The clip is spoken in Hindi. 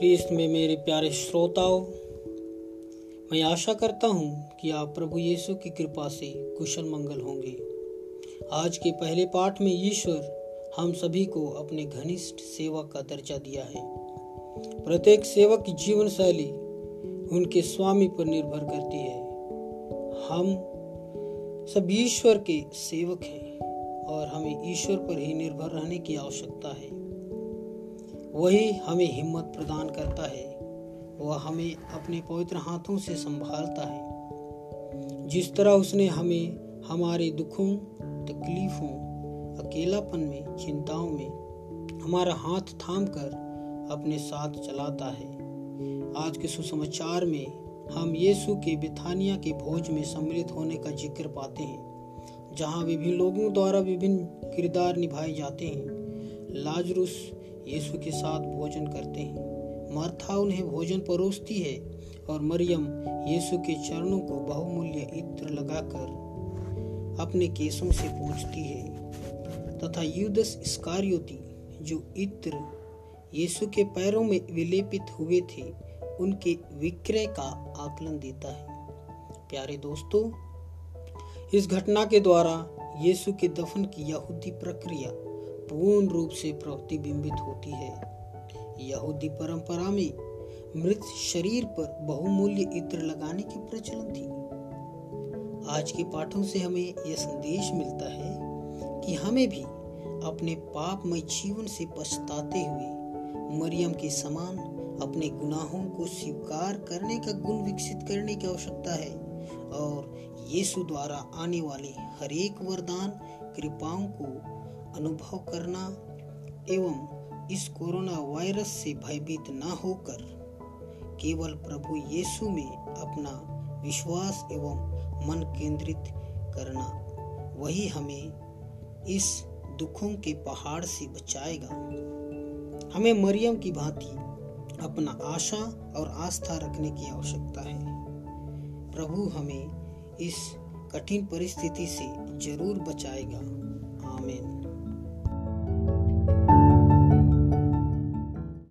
ख्रीस्त में मेरे प्यारे श्रोताओं, मैं आशा करता हूँ कि आप प्रभु यीशु की कृपा से कुशल मंगल होंगे। आज के पहले पाठ में ईश्वर हम सभी को अपने घनिष्ठ सेवक का दर्जा दिया है। प्रत्येक सेवक की जीवन शैली उनके स्वामी पर निर्भर करती है। हम सब ईश्वर के सेवक हैं और हमें ईश्वर पर ही निर्भर रहने की आवश्यकता है। वही हमें हिम्मत प्रदान करता है। वह हमें अपने पवित्र हाथों से संभालता है। जिस तरह उसने हमें हमारे दुखों, तकलीफों, अकेलापन में, चिंताओं में हमारा हाथ थाम कर अपने साथ चलाता है। आज के सुसमाचार में हम यीशु के बिथानिया के भोज में सम्मिलित होने का ज़िक्र पाते हैं, जहाँ विभिन्न लोगों द्वारा विभिन्न किरदार निभाए जाते हैं। लाजरुस यीशु के साथ भोजन करते हैं। मार्था उन्हें भोजन परोसती है और मरियम यीशु के चरणों को बहुमूल्य इत्र लगाकर अपने केसों से पूछती है तथा युदस स्कारियोती जो इत्र यीशु के पैरों में विलेपित हुए थे, उनके विक्रय का आकलन देता है। प्यारे दोस्तों, इस घटना के द्वारा यीशु के दफन की यहूदी प्रक्रिया पूर्ण रूप से प्रतिबिंबित होती है। यहूदी परंपरा में मृत शरीर पर बहुमूल्य इत्र लगाने की प्रचलन थी। आज के पाठों से हमें यह संदेश मिलता है कि हमें भी अपने पापमय जीवन से पछताते हुए मरियम के समान अपने गुनाहों को स्वीकार करने का गुण विकसित करने की आवश्यकता है और यीशु द्वारा आने वाले हरेक वरदान, कृपाओं को अनुभव करना एवं इस कोरोना वायरस से भयभीत न होकर केवल प्रभु यीशु में अपना विश्वास एवं मन केंद्रित करना, वही हमें इस दुखों के पहाड़ से बचाएगा। हमें मरियम की भांति अपना आशा और आस्था रखने की आवश्यकता है। प्रभु हमें इस कठिन परिस्थिति से ज़रूर बचाएगा।